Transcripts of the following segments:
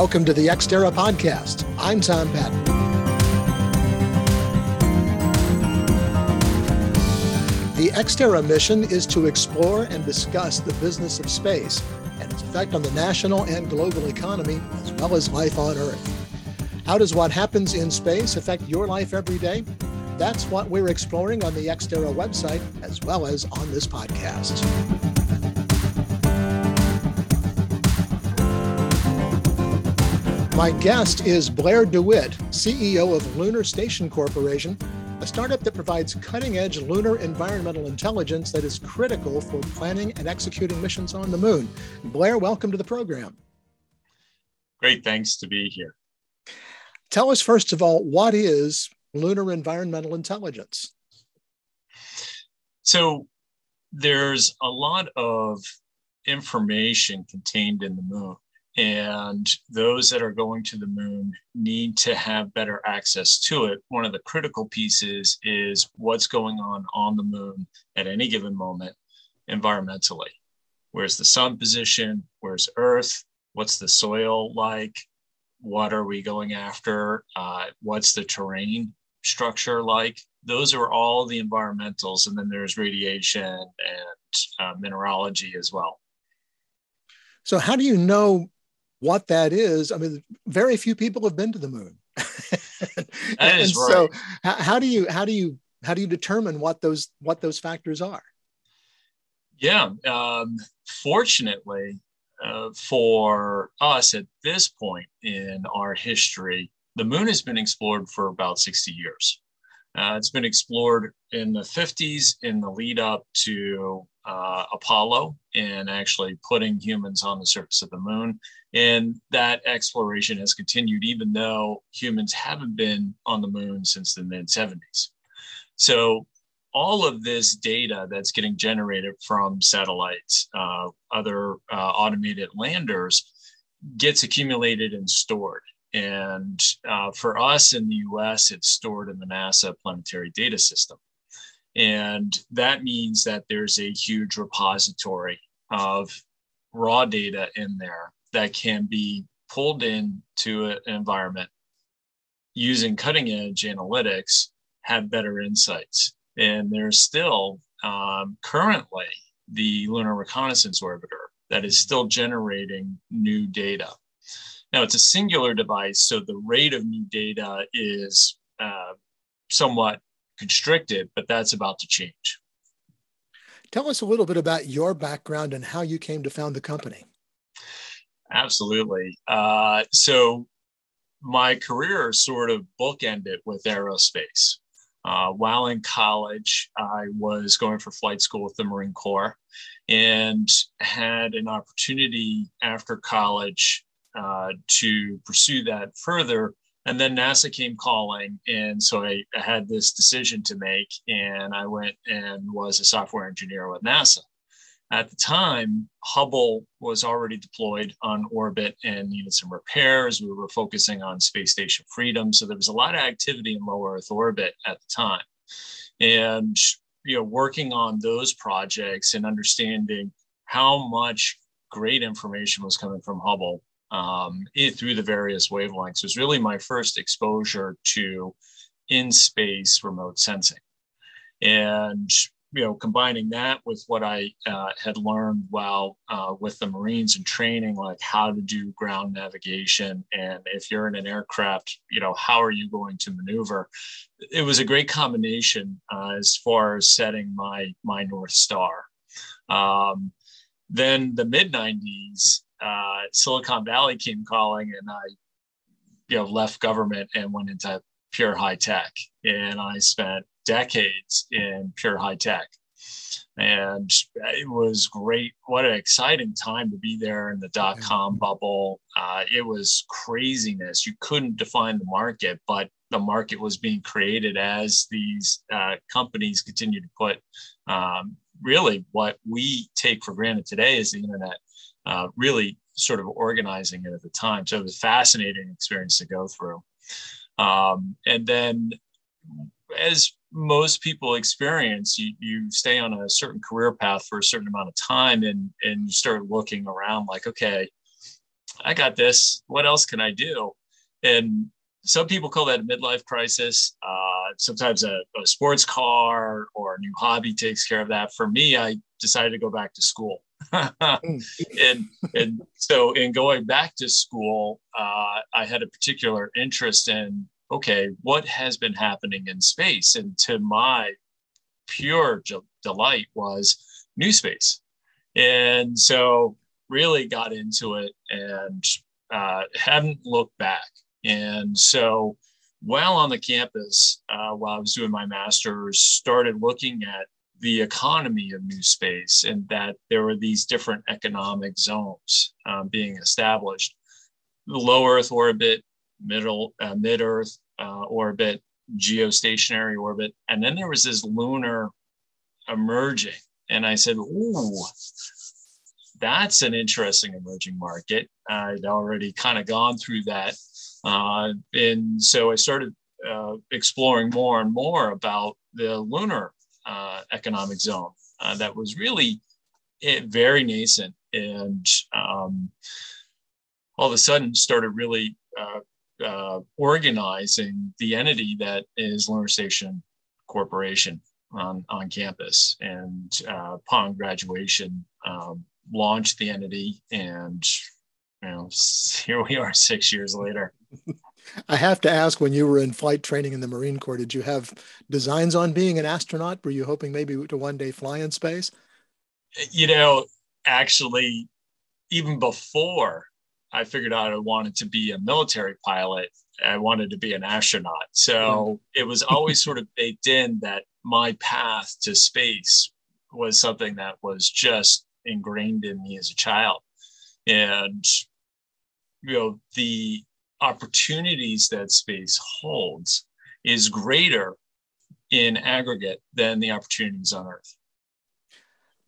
Welcome to the Exterra podcast. I'm Tom Patton. The Exterra mission is to explore and discuss the business of space and its effect on the national and global economy, as well as life on Earth. How does what happens in space affect your life every day? That's what we're exploring on the Exterra website, as well as on this podcast. My guest is Blair DeWitt, CEO of Lunar Station Corporation, a startup that provides cutting edge lunar environmental intelligence that is critical for planning and executing missions on the moon. Blair, welcome to the program. Great, thanks to be here. Tell us, first of all, what is lunar environmental intelligence? So, there's a lot of information contained in the moon and those that are going to the moon need to have better access to it. One of the critical pieces is what's going on on the moon at any given moment environmentally. Where's the sun position? Where's Earth? What's the soil like? What are we going after? Uh, what's the terrain structure like? Those are all the environmentals. And then there's radiation and uh, mineralogy as well. So, how do you know what that is, I mean, very few people have been to the moon. and right. so how, how do you how do you how do you determine what those what those factors are? Yeah, um, fortunately uh, for us at this point in our history, the moon has been explored for about 60 years. Uh, it's been explored in the 50s in the lead up to uh, Apollo and actually putting humans on the surface of the moon. And that exploration has continued, even though humans haven't been on the moon since the mid 70s. So, all of this data that's getting generated from satellites, uh, other uh, automated landers, gets accumulated and stored. And uh, for us in the US, it's stored in the NASA Planetary Data System. And that means that there's a huge repository of raw data in there that can be pulled into an environment using cutting edge analytics, have better insights. And there's still um, currently the Lunar Reconnaissance Orbiter that is still generating new data. Now, it's a singular device, so the rate of new data is uh, somewhat constricted, but that's about to change. Tell us a little bit about your background and how you came to found the company. Absolutely. Uh, so, my career sort of bookended with aerospace. Uh, while in college, I was going for flight school with the Marine Corps and had an opportunity after college uh, to pursue that further. And then NASA came calling. And so I, I, had this decision to make. And I went and was a software engineer with NASA. At the time, Hubble was already deployed on orbit and needed some repairs. We were focusing on Space Station Freedom. So there was a lot of activity in low Earth orbit at the time. And you know, working on those projects and understanding how much great information was coming from Hubble um, it, through the various wavelengths was really my first exposure to in space remote sensing. And you know, combining that with what I uh, had learned while uh, with the Marines and training, like how to do ground navigation, and if you're in an aircraft, you know, how are you going to maneuver? It was a great combination uh, as far as setting my my north star. Um, then the mid '90s, uh, Silicon Valley came calling, and I, you know, left government and went into pure high tech. And I spent decades in pure high tech. And it was great. What an exciting time to be there in the dot com bubble. Uh, it was craziness. You couldn't define the market, but the market was being created as these uh, companies continued to put um, really what we take for granted today is the internet uh, really sort of organizing it at the time. So it was a fascinating experience to go through. Um, and then, as most people experience, you, you stay on a certain career path for a certain amount of time and, and you start looking around like, okay, I got this. What else can I do? And some people call that a midlife crisis. Uh, sometimes a, a, sports car or a new hobby takes care of that. For me, I decided to go back to school. Hmm. and and so in going back to school, uh, I had a particular interest in okay, what has been happening in space, and to my pure delight was new space, and so really got into it and uh, hadn't looked back. And so while on the campus, uh, while I was doing my master's, started looking at the economy of new space and that there were these different economic zones um, being established. The low earth orbit middle uh, mid earth uh, orbit geostationary orbit and then there was this lunar emerging. And i said ooh that's an interesting emerging market. I'd already kind of gone through that uh, and so i started uh, exploring more and more about the lunar uh, economic zone uh, that was really eh, very nascent and um, all of a sudden started really uh, uh, organizing the entity that is Lunar Station Corporation on, on campus. And uh, upon graduation, um, launched the entity and you know, here we are six years later. I have to ask when you were in flight training in the Marine Corps, did you have designs on being an astronaut? Were you hoping maybe to one day fly in space? You know, actually, even before I figured out I wanted to be a military pilot, I wanted to be an astronaut. So mm-hmm. it was always sort of baked in that my path to space was something that was just ingrained in me as a child. And, you know, the opportunities that space holds is greater in aggregate than the opportunities on Earth.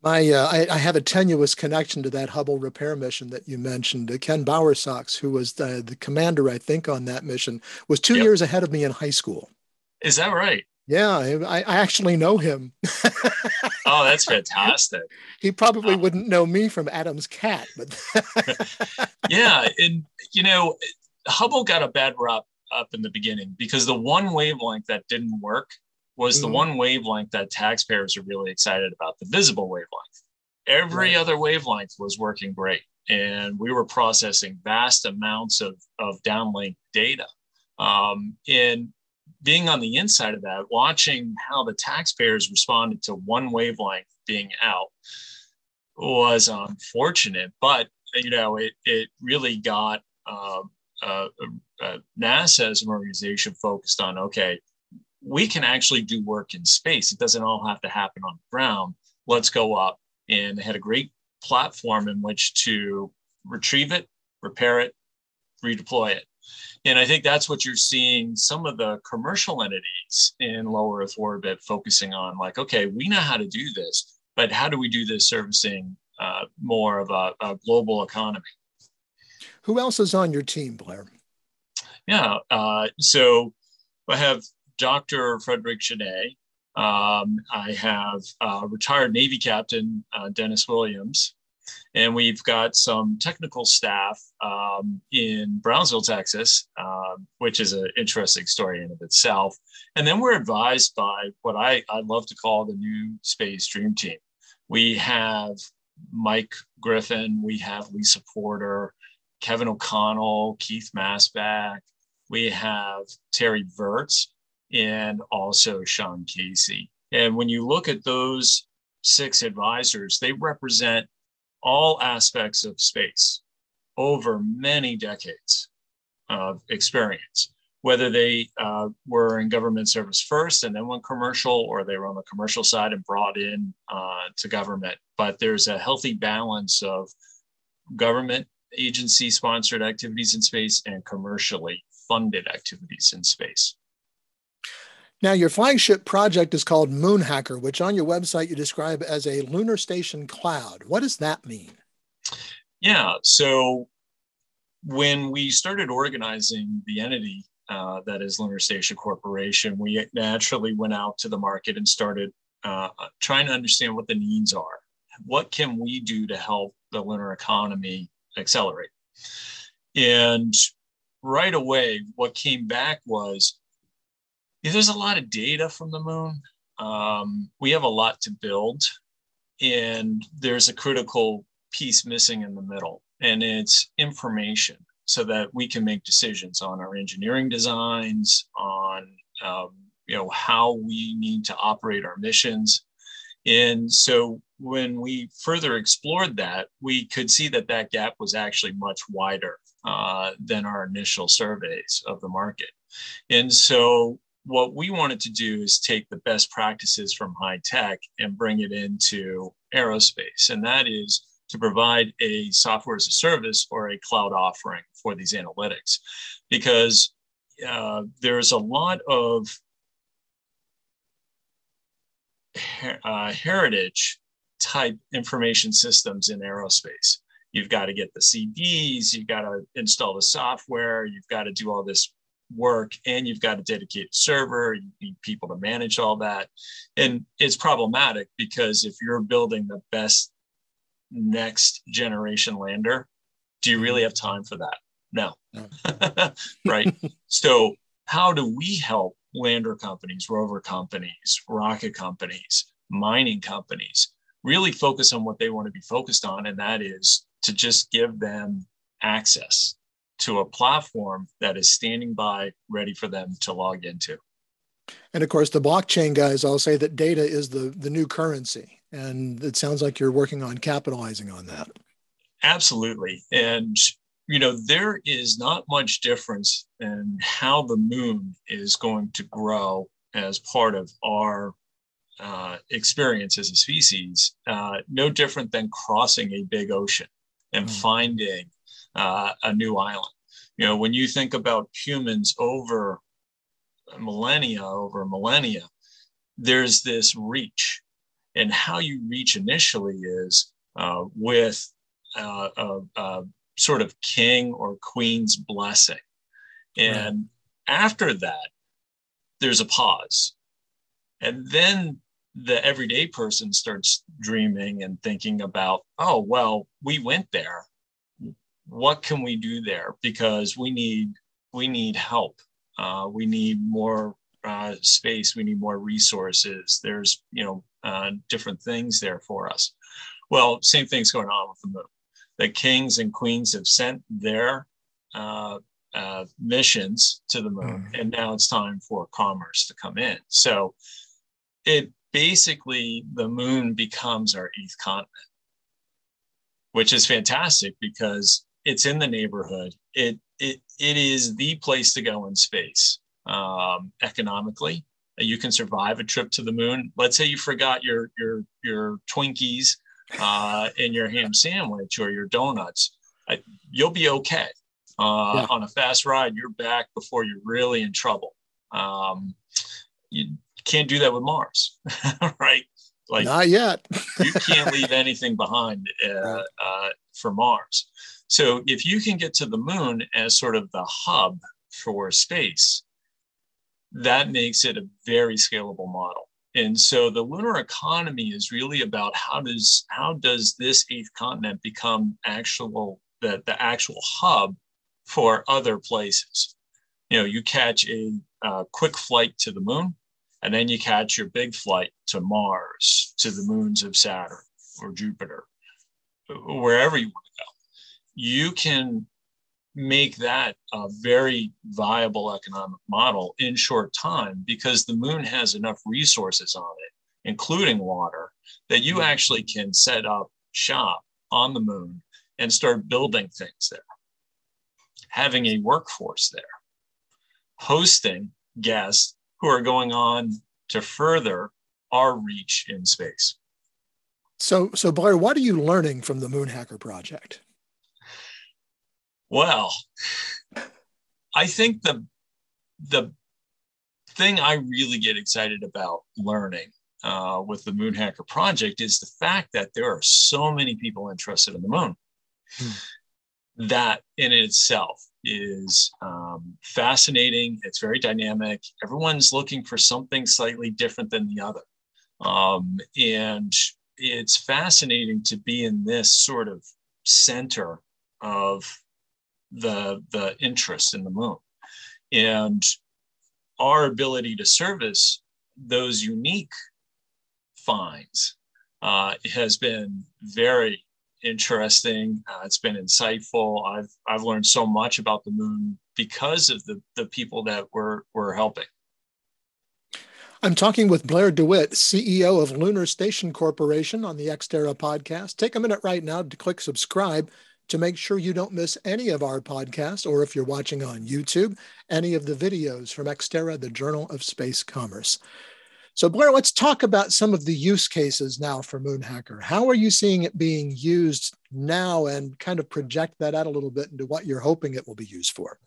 My, uh, I, I, have a tenuous connection to that Hubble repair mission that you mentioned. Uh, Ken Bowersox, who was the, the, commander, I think, on that mission, was two yep. years ahead of me in high school. Is that right? Yeah, I, I actually know him. oh, that's fantastic. he probably wouldn't know me from Adam's cat, but yeah, and you know, Hubble got a bad rap up in the beginning because the one wavelength that didn't work was mm-hmm. the one wavelength that taxpayers are really excited about, the visible wavelength. Every right. other wavelength was working great. And we were processing vast amounts of, of downlink data. Um, and being on the inside of that, watching how the taxpayers responded to one wavelength being out was unfortunate. But, you know, it, it really got um, uh, uh, NASA as an organization focused on okay, we can actually do work in space. It doesn't all have to happen on the ground. Let's go up. And they had a great platform in which to retrieve it, repair it, redeploy it. And I think that's what you're seeing some of the commercial entities in low Earth orbit focusing on like, okay, we know how to do this, but how do we do this servicing uh, more of a, a global economy? Who else is on your team, Blair? Yeah, uh, so I have Dr. Frederick Genet. Um, I have uh, retired Navy Captain uh, Dennis Williams, and we've got some technical staff um, in Brownsville, Texas, uh, which is an interesting story in of itself. And then we're advised by what I, I love to call the new space dream team. We have Mike Griffin, we have Lisa Porter, Kevin O'Connell, Keith Masback. We have Terry Virts and also Sean Casey. And when you look at those six advisors, they represent all aspects of space over many decades of experience, whether they uh, were in government service first and then went commercial, or they were on the commercial side and brought in uh, to government. But there's a healthy balance of government agency sponsored activities in space and commercially funded activities in space. Now, your flagship project is called Moonhacker, which on your website you describe as a lunar station cloud. What does that mean? Yeah, so when we started organizing the entity uh, that is Lunar Station Corporation, we naturally went out to the market and started uh, trying to understand what the needs are. What can we do to help the lunar economy accelerate. And right away, what came back was yeah, there's a lot of data from the moon. Um, we have a lot to build, and there's a critical piece missing in the middle, and it's information so that we can make decisions on our engineering designs, on um, you know how we need to operate our missions. And so when we further explored that, we could see that that gap was actually much wider uh, than our initial surveys of the market. And so what we wanted to do is take the best practices from high tech and bring it into aerospace. And that is to provide a software as a service or a cloud offering for these analytics. Because uh, there's a lot of uh, heritage type information systems in aerospace. You've got to get the CDs, you've got to install the software, you've got to do all this work and you've got to a dedicated server you need people to manage all that and it's problematic because if you're building the best next generation lander do you really have time for that no, no. right so how do we help lander companies rover companies rocket companies mining companies really focus on what they want to be focused on and that is to just give them access to a platform that is standing by ready for them to log into. And of course, the blockchain guys all say that data is the, the new currency. And it sounds like you're working on capitalizing on that. Absolutely. And, you know, there is not much difference in how the moon is going to grow as part of our uh, experience as a species, uh, no different than crossing a big ocean and mm. finding uh, a new island. You know, when you think about humans over millennia, over millennia, there's this reach. And how you reach initially is uh, with uh, a, a, sort of king or queen's blessing. And right. after that, there's a pause. And then the everyday person starts dreaming and thinking about, oh, well, we went there. What can we do there? Because we need we need help. Uh, we need more uh, space. We need more resources. There's you know uh, different things there for us. Well same thing's going on with the moon the kings and queens have sent their uh, uh, missions to the moon mm. and now it's time for commerce to come in so it basically the moon becomes our eighth continent which is fantastic because it's in the neighborhood. It it it is the place to go in space um, economically. You can survive a trip to the moon. Let's say you forgot your your your Twinkies uh, and your ham sandwich or your donuts. I, you'll be okay. Uh, yeah. On a fast ride, you're back before you're really in trouble. Um, you can't do that with Mars, right? Like not yet. you can't leave anything behind uh, uh, for Mars. So if you can get to the moon as sort of the hub for space, that makes it a very scalable model. And so the lunar economy is really about how does how does this eighth continent become actual the, the actual hub for other places. You know, you catch a uh, quick flight to the moon, and then you catch your big flight to Mars, to the moons of Saturn or Jupiter, wherever you want to go you can make that a very viable economic model in short time because the moon has enough resources on it, including water, that you actually can set up shop on the moon and start building things there. Having a workforce there, hosting guests who are going on to further our reach in space. So, so Blair, what are you learning from the Moon Hacker project? Well, I think the the thing I really get excited about learning uh, with the Moon Hacker project is the fact that there are so many people interested in the moon. Hmm. That in itself is um, fascinating. It's very dynamic. Everyone's looking for something slightly different than the other. Um, and it's fascinating to be in this sort of center of the the interest in the moon, and our ability to service those unique finds uh, has been very interesting. Uh, it's been insightful. I've I've learned so much about the moon because of the the people that we're we're helping. I'm talking with Blair DeWitt, CEO of Lunar Station Corporation on the Exterra podcast. Take a minute right now to click subscribe to make sure you don't miss any of our podcasts, or if you're watching on YouTube, any of the videos from Exterra, the Journal of Space Commerce. So, Blair, let's talk about some of the use cases now for Moonhacker. How are you seeing it being used now and kind of project that out a little bit into what you're hoping it will be used for?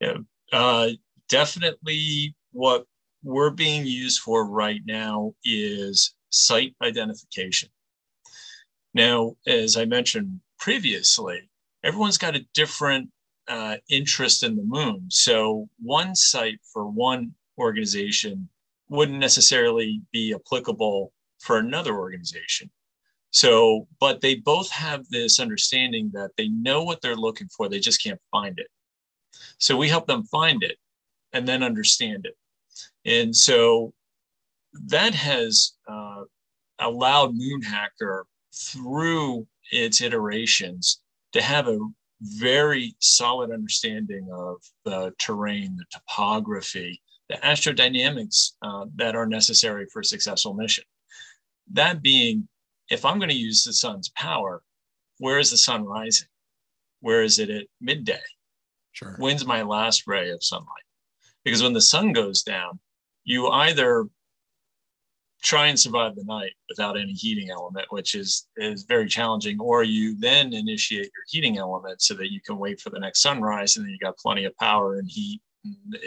Yeah, uh, definitely what we're being used for right now is site identification. Now, as I mentioned previously, everyone's got a different uh, interest in the moon. So, one site for one organization wouldn't necessarily be applicable for another organization. So, but they both have this understanding that they know what they're looking for, they just can't find it. So, we help them find it and then understand it. And so that has uh, allowed Moonhacker through its iterations to have a very solid understanding of the terrain, the topography, the astrodynamics uh, that are necessary for a successful mission. That being, if I'm going to use the sun's power, where is the sun rising? Where is it at midday? Sure. When's my last ray of sunlight? Because when the sun goes down, you either try and survive the night without any heating element, which is is very challenging, or you then initiate your heating element so that you can wait for the next sunrise and then you got plenty of power and heat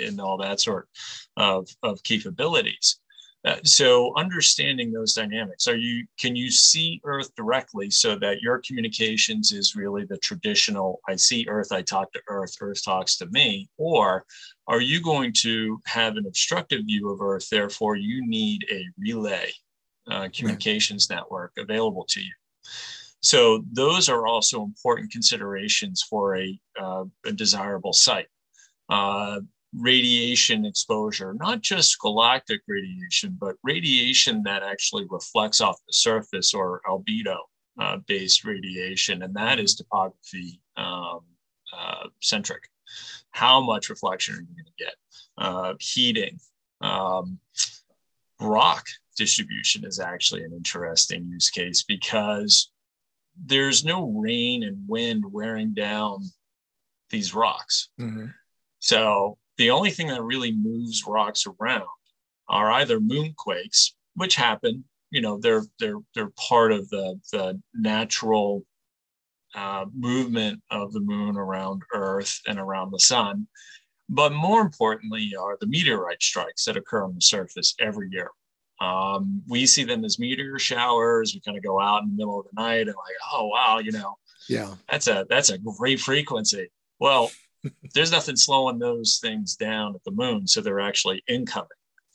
and all that sort of, of capabilities. Uh, so understanding those dynamics are you can you see earth directly so that your communications is really the traditional i see earth i talk to earth earth talks to me or are you going to have an obstructive view of earth therefore you need a relay uh, communications right. network available to you so those are also important considerations for a, uh, a desirable site uh, radiation exposure, not just galactic radiation, but radiation that actually reflects off the surface or albedo uh, based radiation. And that is topography um, uh, centric. How much reflection are you going to get? Uh, heating. Um, rock distribution is actually an interesting use case because there's no rain and wind wearing down these rocks. Mm-hmm. So the only thing that really moves rocks around are either moonquakes, which happen. You know, they're they're they're part of the the natural uh, movement of the moon around Earth and around the sun. But more importantly, are the meteorite strikes that occur on the surface every year. Um, we see them as meteor showers. We kind of go out in the middle of the night and like, oh wow, you know, yeah, that's a that's a great frequency. Well, there's nothing slowing those things down at the moon. So they're actually incoming.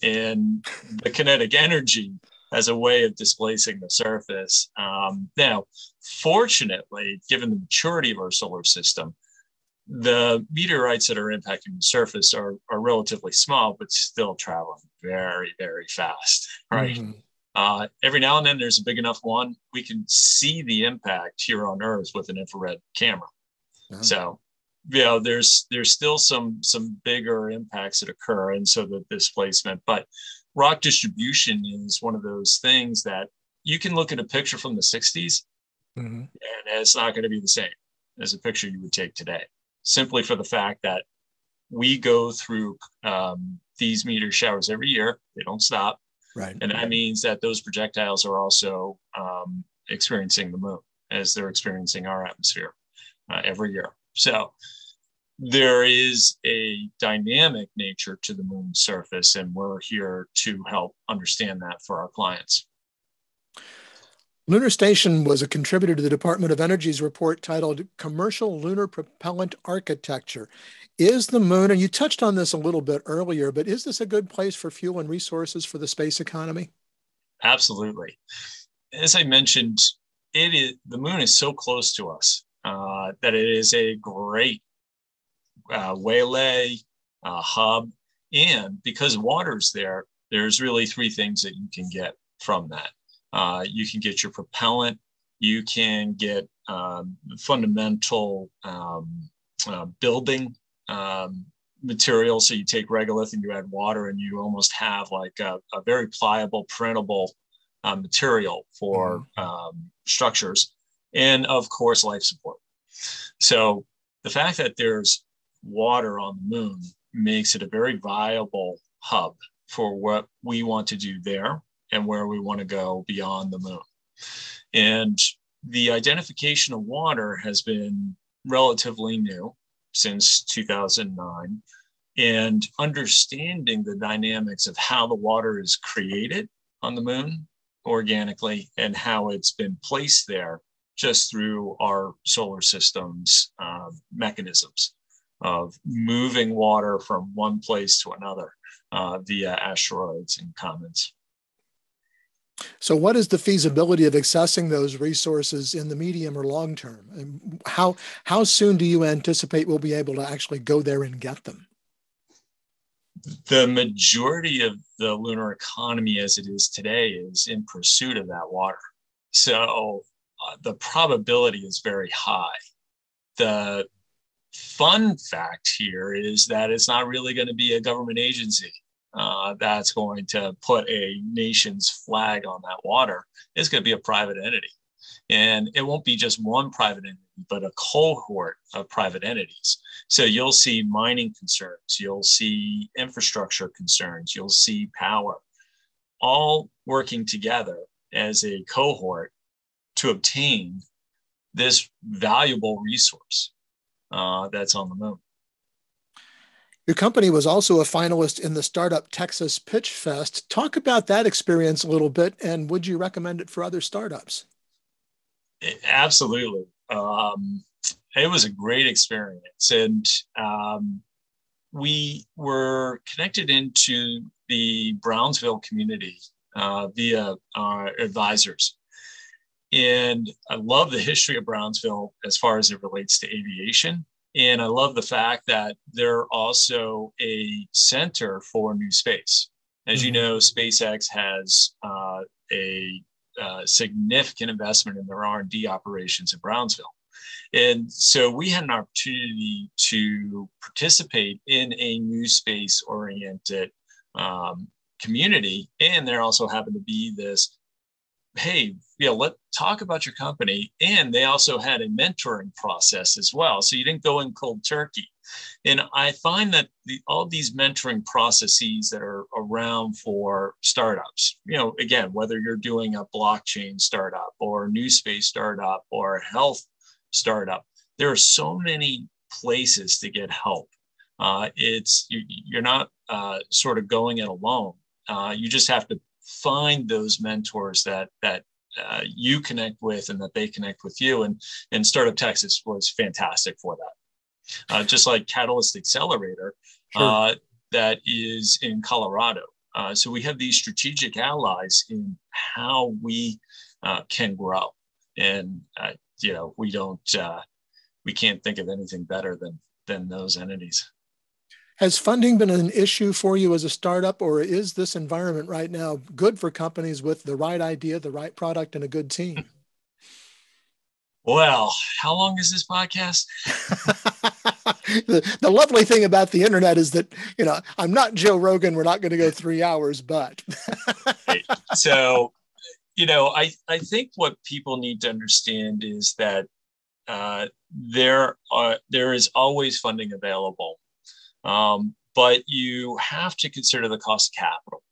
And the kinetic energy as a way of displacing the surface. Um, now, fortunately, given the maturity of our solar system, the meteorites that are impacting the surface are, are relatively small, but still traveling very, very fast, right? Mm-hmm. Uh, every now and then there's a big enough one, we can see the impact here on Earth with an infrared camera. So you know there's there's still some some bigger impacts that occur and so the displacement but rock distribution is one of those things that you can look at a picture from the 60s mm-hmm. and it's not going to be the same as a picture you would take today simply for the fact that we go through um, these meteor showers every year. They don't stop. Right. And that means that those projectiles are also um, experiencing the moon as they're experiencing our atmosphere uh, every year. So there is a dynamic nature to the moon's surface, and we're here to help understand that for our clients. Lunar Station was a contributor to the Department of Energy's report titled Commercial Lunar Propellant Architecture. Is the moon, and you touched on this a little bit earlier, but is this a good place for fuel and resources for the space economy? Absolutely. As I mentioned, it is the moon is so close to us uh, that it is a great uh, waylay uh, hub. And because water's there, there's really three things that you can get from that. Uh, you can get your propellant, you can get um, fundamental um, uh, building um, material. So you take regolith and you add water, and you almost have like a, a very pliable, printable uh, material for mm-hmm. um, structures, and of course, life support. So the fact that there's water on the moon makes it a very viable hub for what we want to do there and where we want to go beyond the moon. And the identification of water has been relatively new since 2009 and understanding the dynamics of how the water is created on the moon organically and how it's been placed there just through our solar system's uh, mechanisms of moving water from one place to another uh, via asteroids and comets. So, what is the feasibility of accessing those resources in the medium or long term? And how how soon do you anticipate we'll be able to actually go there and get them? The majority of the lunar economy, as it is today, is in pursuit of that water. So, uh, the probability is very high. The fun fact here is that it's not really going to be a government agency uh, that's going to put a nation's flag on that water. It's going to be a private entity. And it won't be just one private entity, but a cohort of private entities. So you'll see mining concerns, you'll see infrastructure concerns, you'll see power, all working together as a cohort to obtain this valuable resource uh, that's on the moon. Your company was also a finalist in the Startup Texas Pitch Fest. Talk about that experience a little bit, and would you recommend it for other startups? Absolutely. Um, it was a great experience. And um, we were connected into the Brownsville community uh, via our advisors. And I love the history of Brownsville as far as it relates to aviation. And I love the fact that they're also a center for new space. As you mm-hmm. know, SpaceX has uh, a uh, significant investment in their R&D operations in Brownsville. And so we had an opportunity to participate in a new space oriented um, community. And there also happened to be this hey, yeah, let talk about your company. And they also had a mentoring process as well. So you didn't go in cold turkey. And I find that the, all these mentoring processes that are around for startups, you know, again, whether you're doing a blockchain startup or new space startup or health startup, there are so many places to get help. Uh, it's you, are not uh, sort of going it alone. Uh, you just have to find those mentors that that uh, you connect with and that they connect with you. And and Startup Texas was fantastic for that. Uh, just like Catalyst Accelerator, sure. uh, that is in Colorado. Uh, so we have these strategic allies in how we uh, can grow, and you know we don't we can't think of anything better than than those entities. Has funding been an issue for you as a startup, or is this environment right now good for companies with the right idea, the right product, and a good team? Well, how long is this podcast? the, the lovely thing about the internet is that, you know, I'm not Joe Rogan. We're not going to go three hours, but. right. So, you know, I, I think what people need to understand is that uh, there are there is always funding available um, but you have to consider the cost of capital.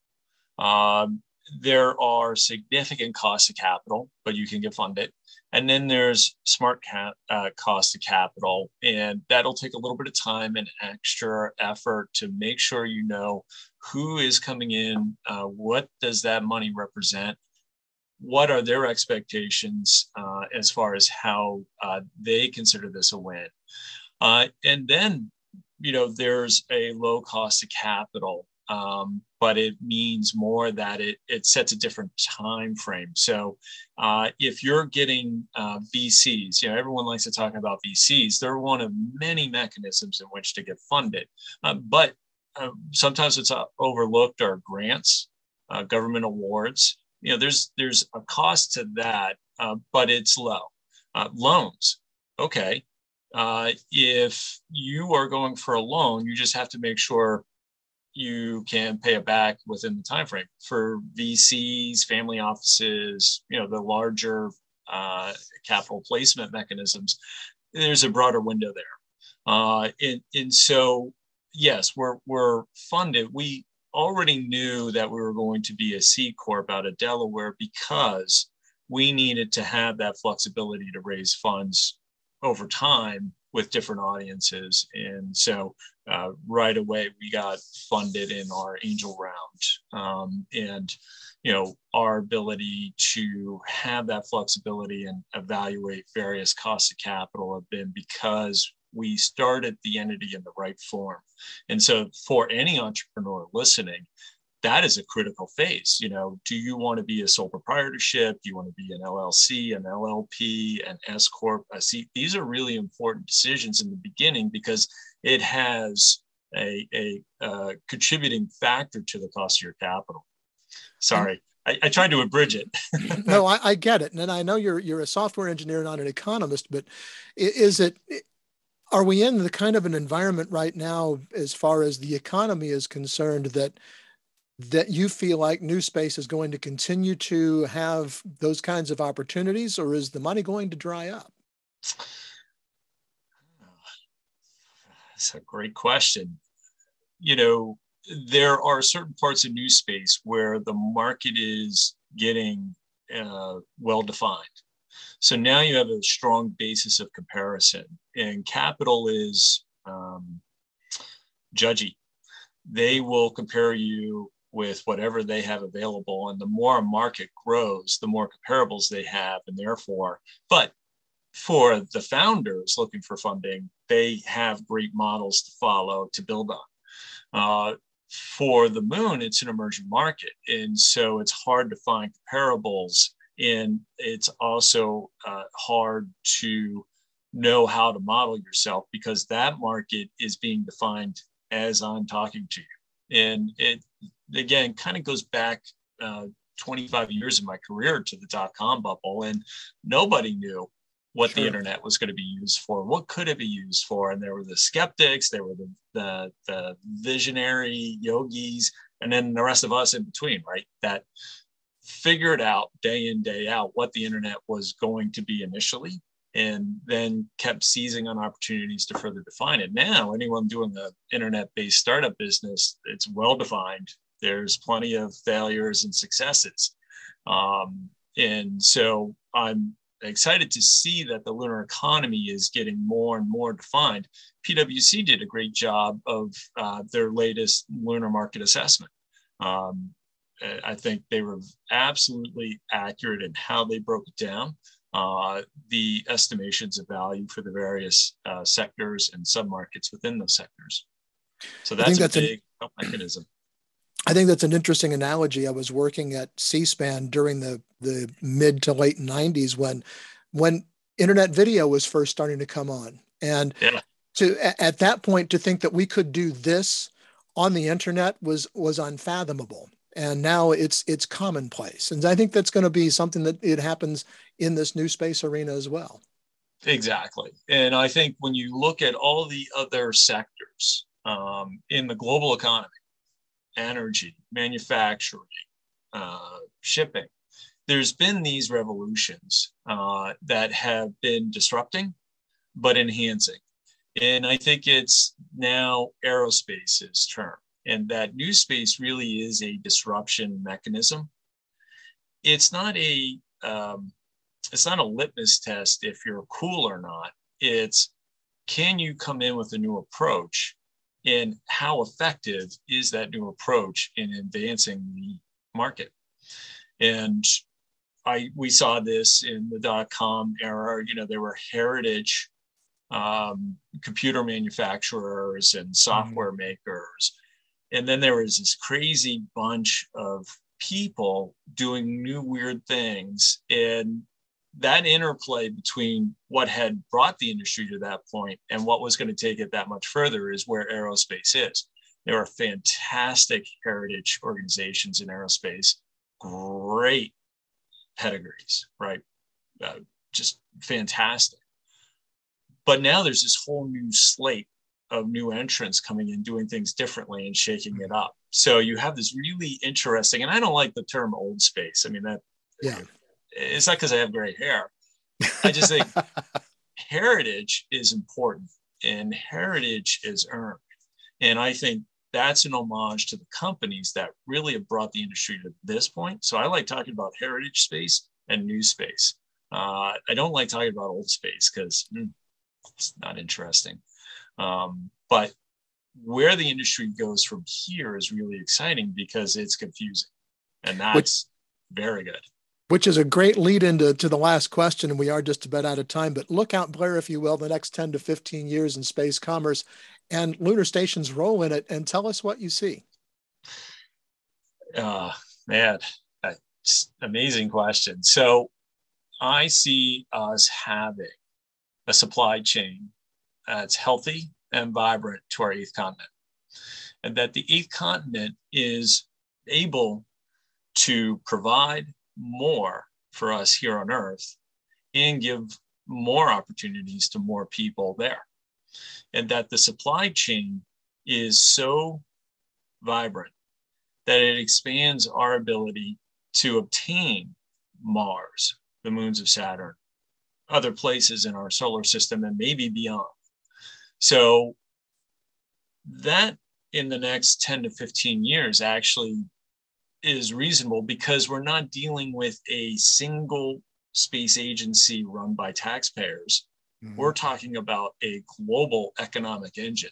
Um, there are significant costs of capital, but you can get funded. And then there's smart ca- uh, cost of capital, and that'll take a little bit of time and extra effort to make sure you know who is coming in, uh, what does that money represent, what are their expectations uh, as far as how uh, they consider this a win. Uh, and then you know, there's a low cost of capital um, but it means more that it it sets a different time frame. So uh, if you're getting uh, VCs, you know everyone likes to talk about VCs. They're one of many mechanisms in which to get funded, uh, but uh, sometimes it's uh, overlooked are grants, uh, government awards. You know, there's there's a cost to that, but it's low. loans, okay. If you are going for a loan, you just have to make sure you can pay it back within the time frame. For VCs, family offices, you know, the larger uh, capital placement mechanisms, there's a broader window there. Uh, and, and so, yes, we're, we're funded. We already knew that we were going to be a C Corp out of Delaware because we needed to have that flexibility to raise funds over time with different audiences. And so uh, right away we got funded in our angel round. Um, and, you know, our ability to have that flexibility and evaluate various costs of capital have been because we started the entity in the right form. And so for any entrepreneur listening, that is a critical phase. You know, do you want to be a sole proprietorship? Do you want to be an LLC, an LLP, an S corp? I see These are really important decisions in the beginning because it has a, a, a contributing factor to the cost of your capital. Sorry. I, I, tried to abridge it. no, I, I, get it, and I know you're you're a software engineer, not an economist. But is it? Are we in the kind of an environment right now, as far as the economy is concerned, that that you feel like new space is going to continue to have those kinds of opportunities or is the money going to dry up? That's a great question. You know there are certain parts of new space where the market is getting uh, well defined so now you have a strong basis of comparison and capital is um, judgy. They will compare you with whatever they have available. And the more a market grows, the more comparables they have, and therefore, but for the founders looking for funding, they have great models to follow to build on. Uh, for the moon, it's an emerging market. And so it's hard to find comparables. And it's also uh, hard to know how to model yourself because that market is being defined as I'm talking to you. And it again kind of goes back uh, 25 years of my career to the dot com bubble, and nobody knew what sure. the internet was going to be used for. What could it be used for? And there were the skeptics, there were the, the, the visionary yogis, and then the rest of us in between, right? That figured out day in, day out what the internet was going to be initially and then kept seizing on opportunities to further define it. Now, anyone doing the internet based startup business, it's well defined there's plenty of failures and successes. Um, and so I'm excited to see that the lunar economy is getting more and more defined. PwC did a great job of uh, their latest lunar market assessment. Um, I think they were absolutely accurate in how they broke it down, uh, the estimations of value for the various uh, sectors and submarkets within those sectors. So that's, that's a big a, mechanism. I think that's an interesting analogy. I was working at C-SPAN during the the mid to late '90s when when internet video was first starting to come on, and yeah. to at that point to think that we could do this on the internet was was unfathomable. And now it's it's commonplace, and I think that's going to be something that it happens in this new space arena as well. Exactly, and I think when you look at all the other sectors um, in the global economy energy, manufacturing, uh, shipping. There's been these revolutions uh, that have been disrupting, but enhancing. And I think it's now aerospace's turn. And that new space really is a disruption mechanism. It's not a um, it's not a litmus test if you're cool or not. It's can you come in with a new approach and how effective is that new approach in advancing the market? And i we saw this in the dot-com era you know there were heritage um, computer manufacturers and software mm-hmm. makers. And then there was this crazy bunch of people doing new weird things. And that interplay between what had brought the industry to that point and what was going to take it that much further is where aerospace is. There are fantastic heritage organizations in aerospace great pedigrees right? Uh, just fantastic. But now there's this whole new slate of new entrants coming in doing things differently and shaking it up. So you have this really interesting and i don't like the term old space. I mean that yeah it's not because i have gray hair. I just think heritage is important and heritage is earned. And i think that's an homage to the companies that really have brought the industry to this point. So i like talking about heritage space and new space. Uh, i don't like talking about old space because mm, it's not interesting. Um, but where the industry goes from here is really exciting because it's confusing. And that's which, very good. Which is a great lead into to the last question. And we are just about out of time, but look out, Blair, if you will, the next 10 to 15 years in space commerce and lunar station's role in it and tell us what you see. Uh, man, amazing question. So I see us having a supply chain that's healthy and vibrant to our eighth continent. And that the eighth continent is able to provide more for us here on Earth and give more opportunities to more people there. And that the supply chain is so vibrant that it expands our ability to obtain Mars, the moons of Saturn, other places in our solar system, and maybe beyond. So that in the next 10 to 15 years actually is reasonable because we're not dealing with a single space agency run by taxpayers. Mm-hmm. We're talking about a global economic engine.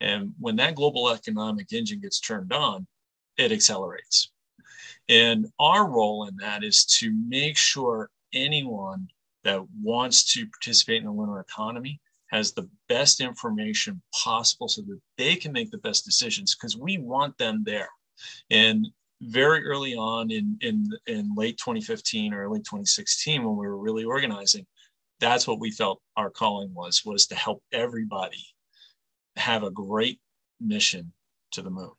And when that global economic engine gets turned on, it accelerates. And our role in that is to make sure anyone that wants to participate in the lunar economy has the best information possible so that they can make the best decisions because we want them there. And very early on in, in, in late 2015 or early 2016, when we were really organizing, that's what we felt our calling was, was to help everybody have a great mission to the moon.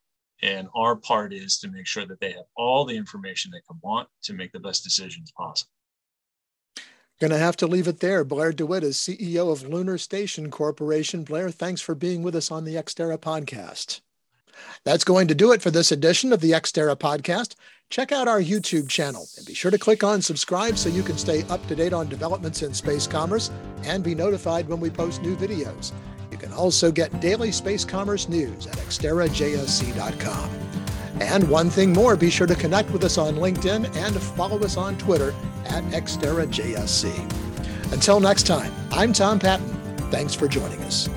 And our part is to make sure that they have all the information they can want to make the best decisions possible. Going to have to leave it there. Blair DeWitt is CEO of Lunar Station Corporation. Blair, thanks for being with us on the Exterra podcast. That's going to do it for this edition of the Exterra podcast. Check out our YouTube channel and be sure to click on subscribe so you can stay up to date on developments in space commerce and be notified when we post new videos. You can also get daily space commerce news at exterrajsc.com. And one thing more, be sure to connect with us on LinkedIn and follow us on Twitter at ExterraJSC. Until next time, I'm Tom Patton. Thanks for joining us.